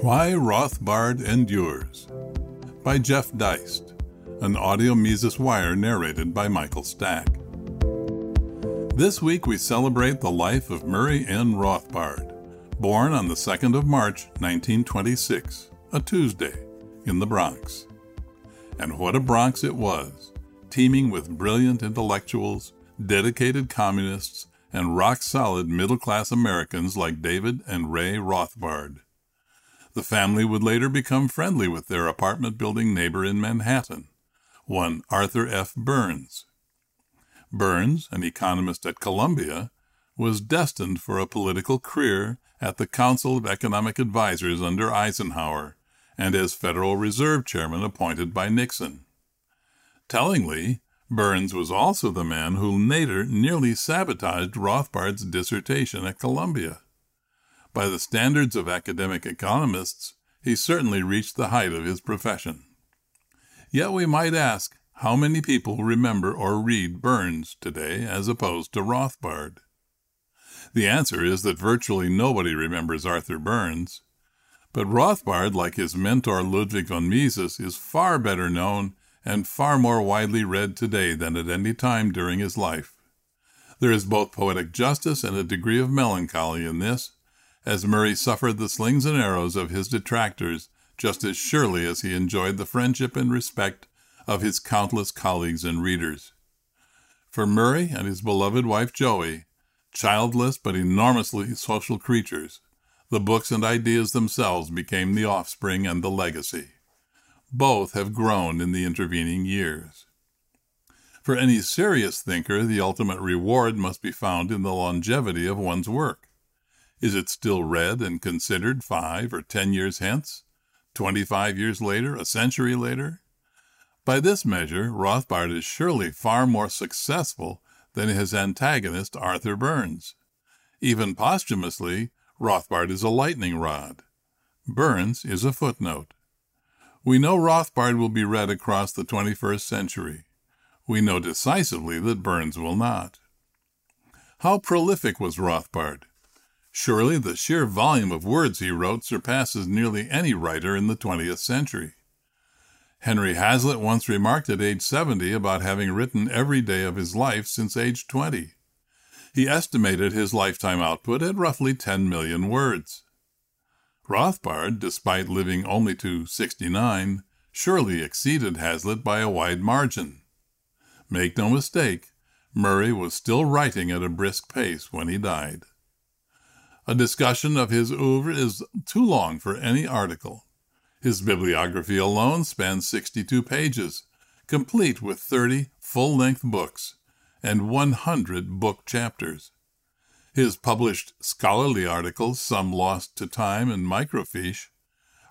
Why Rothbard Endures by Jeff Deist, an audio Mises Wire narrated by Michael Stack. This week we celebrate the life of Murray N. Rothbard, born on the 2nd of March 1926, a Tuesday, in the Bronx. And what a Bronx it was, teeming with brilliant intellectuals, dedicated communists, and rock solid middle class Americans like David and Ray Rothbard. The family would later become friendly with their apartment building neighbor in Manhattan, one Arthur F. Burns. Burns, an economist at Columbia, was destined for a political career at the Council of Economic Advisers under Eisenhower and as Federal Reserve Chairman appointed by Nixon. Tellingly, Burns was also the man who later nearly sabotaged Rothbard's dissertation at Columbia. By the standards of academic economists, he certainly reached the height of his profession. Yet we might ask how many people remember or read Burns today as opposed to Rothbard? The answer is that virtually nobody remembers Arthur Burns. But Rothbard, like his mentor Ludwig von Mises, is far better known and far more widely read today than at any time during his life. There is both poetic justice and a degree of melancholy in this, as Murray suffered the slings and arrows of his detractors just as surely as he enjoyed the friendship and respect of his countless colleagues and readers. For Murray and his beloved wife Joey, childless but enormously social creatures, the books and ideas themselves became the offspring and the legacy. Both have grown in the intervening years. For any serious thinker, the ultimate reward must be found in the longevity of one's work. Is it still read and considered five or ten years hence? Twenty-five years later? A century later? By this measure, Rothbard is surely far more successful than his antagonist Arthur Burns. Even posthumously, Rothbard is a lightning rod. Burns is a footnote. We know Rothbard will be read across the 21st century. We know decisively that Burns will not. How prolific was Rothbard? Surely the sheer volume of words he wrote surpasses nearly any writer in the 20th century. Henry Hazlitt once remarked at age 70 about having written every day of his life since age 20. He estimated his lifetime output at roughly 10 million words. Rothbard, despite living only to 69, surely exceeded Hazlitt by a wide margin. Make no mistake, Murray was still writing at a brisk pace when he died. A discussion of his oeuvre is too long for any article. His bibliography alone spans 62 pages, complete with 30 full length books and 100 book chapters. His published scholarly articles, some lost to time and microfiche,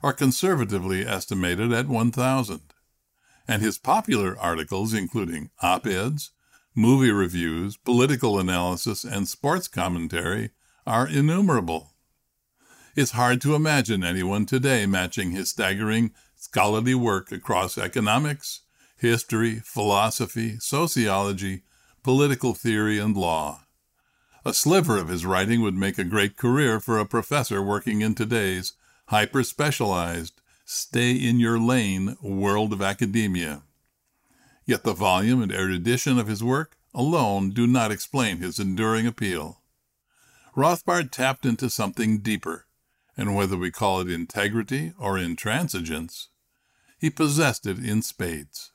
are conservatively estimated at 1,000. And his popular articles, including op eds, movie reviews, political analysis, and sports commentary, are innumerable. It's hard to imagine anyone today matching his staggering scholarly work across economics, history, philosophy, sociology, political theory, and law. A sliver of his writing would make a great career for a professor working in today's hyper specialized, stay in your lane world of academia. Yet the volume and erudition of his work alone do not explain his enduring appeal. Rothbard tapped into something deeper, and whether we call it integrity or intransigence, he possessed it in spades.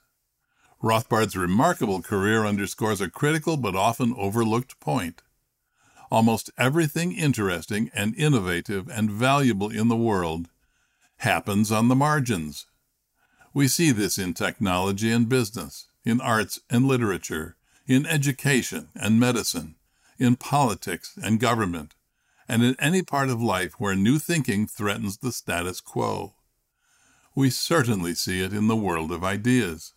Rothbard's remarkable career underscores a critical but often overlooked point. Almost everything interesting and innovative and valuable in the world happens on the margins. We see this in technology and business, in arts and literature, in education and medicine, in politics and government, and in any part of life where new thinking threatens the status quo. We certainly see it in the world of ideas.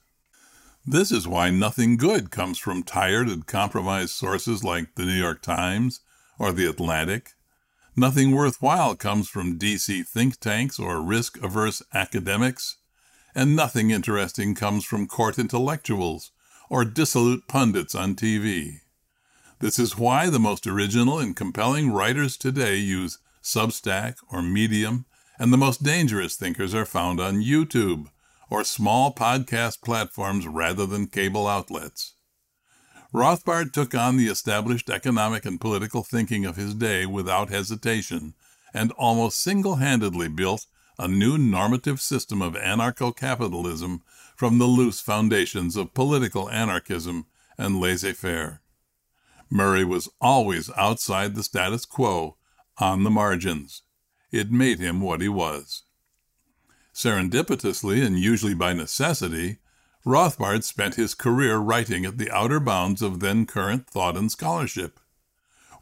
This is why nothing good comes from tired and compromised sources like the New York Times or the Atlantic. Nothing worthwhile comes from DC think tanks or risk averse academics. And nothing interesting comes from court intellectuals or dissolute pundits on TV. This is why the most original and compelling writers today use Substack or Medium and the most dangerous thinkers are found on YouTube or small podcast platforms rather than cable outlets. Rothbard took on the established economic and political thinking of his day without hesitation and almost single handedly built a new normative system of anarcho capitalism from the loose foundations of political anarchism and laissez faire. Murray was always outside the status quo, on the margins. It made him what he was. Serendipitously, and usually by necessity, Rothbard spent his career writing at the outer bounds of then current thought and scholarship.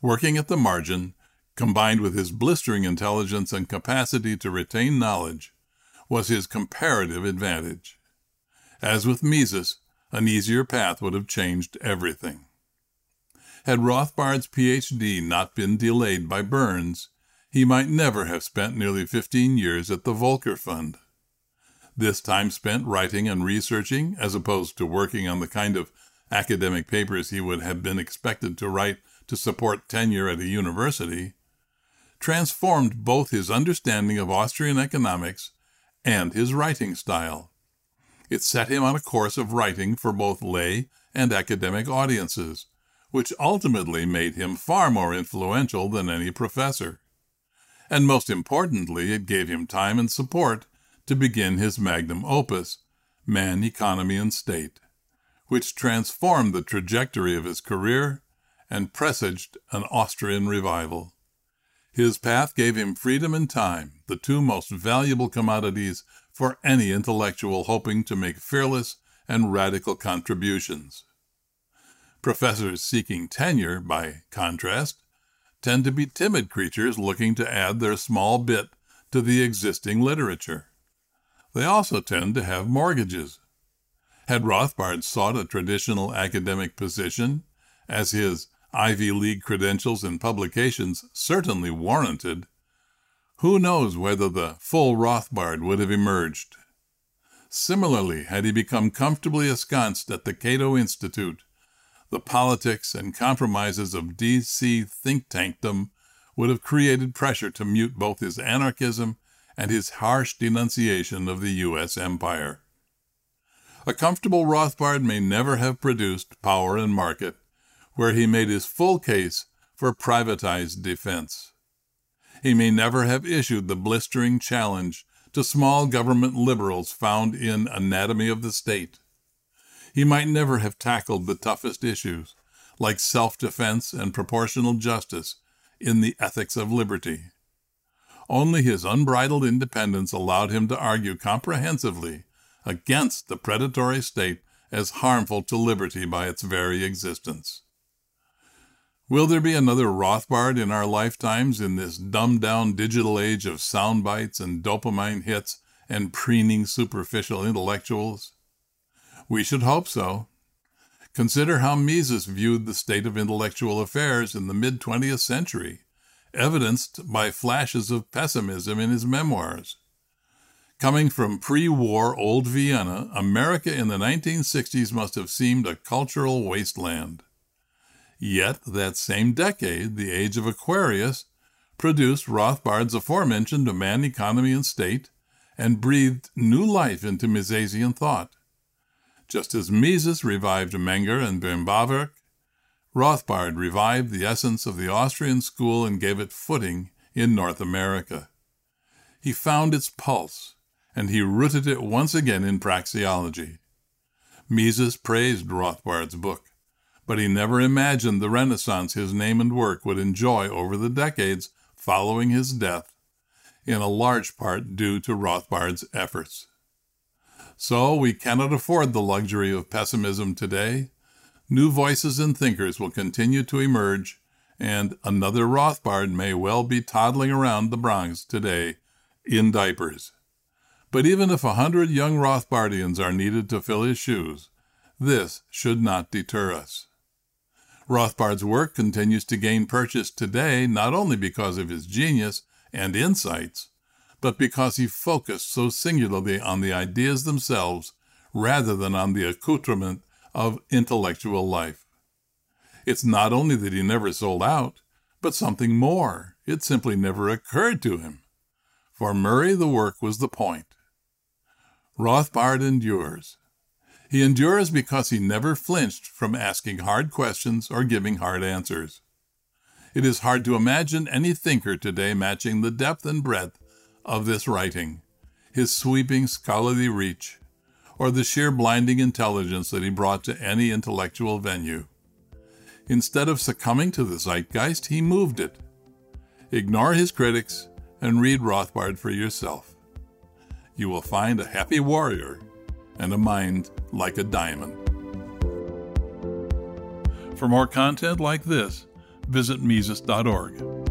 Working at the margin, combined with his blistering intelligence and capacity to retain knowledge, was his comparative advantage. As with Mises, an easier path would have changed everything. Had Rothbard's PhD not been delayed by Burns, he might never have spent nearly 15 years at the Volker Fund. This time spent writing and researching, as opposed to working on the kind of academic papers he would have been expected to write to support tenure at a university, transformed both his understanding of Austrian economics and his writing style. It set him on a course of writing for both lay and academic audiences, which ultimately made him far more influential than any professor. And most importantly, it gave him time and support to begin his magnum opus, Man, Economy, and State, which transformed the trajectory of his career and presaged an Austrian revival. His path gave him freedom and time, the two most valuable commodities for any intellectual hoping to make fearless and radical contributions. Professors seeking tenure, by contrast, tend to be timid creatures looking to add their small bit to the existing literature. They also tend to have mortgages. Had Rothbard sought a traditional academic position, as his Ivy League credentials and publications certainly warranted, who knows whether the full Rothbard would have emerged? Similarly, had he become comfortably ensconced at the Cato Institute, the politics and compromises of D.C. think tankdom would have created pressure to mute both his anarchism and his harsh denunciation of the U.S. empire. A comfortable Rothbard may never have produced Power and Market, where he made his full case for privatized defense. He may never have issued the blistering challenge to small government liberals found in Anatomy of the State. He might never have tackled the toughest issues, like self defense and proportional justice, in the Ethics of Liberty. Only his unbridled independence allowed him to argue comprehensively against the predatory state as harmful to liberty by its very existence. Will there be another Rothbard in our lifetimes in this dumbed down digital age of sound bites and dopamine hits and preening superficial intellectuals? We should hope so. Consider how Mises viewed the state of intellectual affairs in the mid 20th century evidenced by flashes of pessimism in his memoirs. Coming from pre war old Vienna, America in the 1960s must have seemed a cultural wasteland. Yet, that same decade, the age of Aquarius, produced Rothbard's aforementioned Man, Economy, and State, and breathed new life into Misesian thought. Just as Mises revived Menger and Böhm-Bawerk, Rothbard revived the essence of the Austrian school and gave it footing in North America. He found its pulse, and he rooted it once again in praxeology. Mises praised Rothbard's book, but he never imagined the renaissance his name and work would enjoy over the decades following his death, in a large part due to Rothbard's efforts. So we cannot afford the luxury of pessimism today, new voices and thinkers will continue to emerge, and another Rothbard may well be toddling around the Bronx today in diapers. But even if a hundred young Rothbardians are needed to fill his shoes, this should not deter us. Rothbard's work continues to gain purchase today not only because of his genius and insights, but because he focused so singularly on the ideas themselves rather than on the accoutrement of intellectual life. It's not only that he never sold out, but something more. It simply never occurred to him. For Murray, the work was the point. Rothbard endures. He endures because he never flinched from asking hard questions or giving hard answers. It is hard to imagine any thinker today matching the depth and breadth of this writing, his sweeping scholarly reach, or the sheer blinding intelligence that he brought to any intellectual venue. Instead of succumbing to the zeitgeist, he moved it. Ignore his critics and read Rothbard for yourself. You will find a happy warrior and a mind like a diamond. For more content like this, visit Mises.org.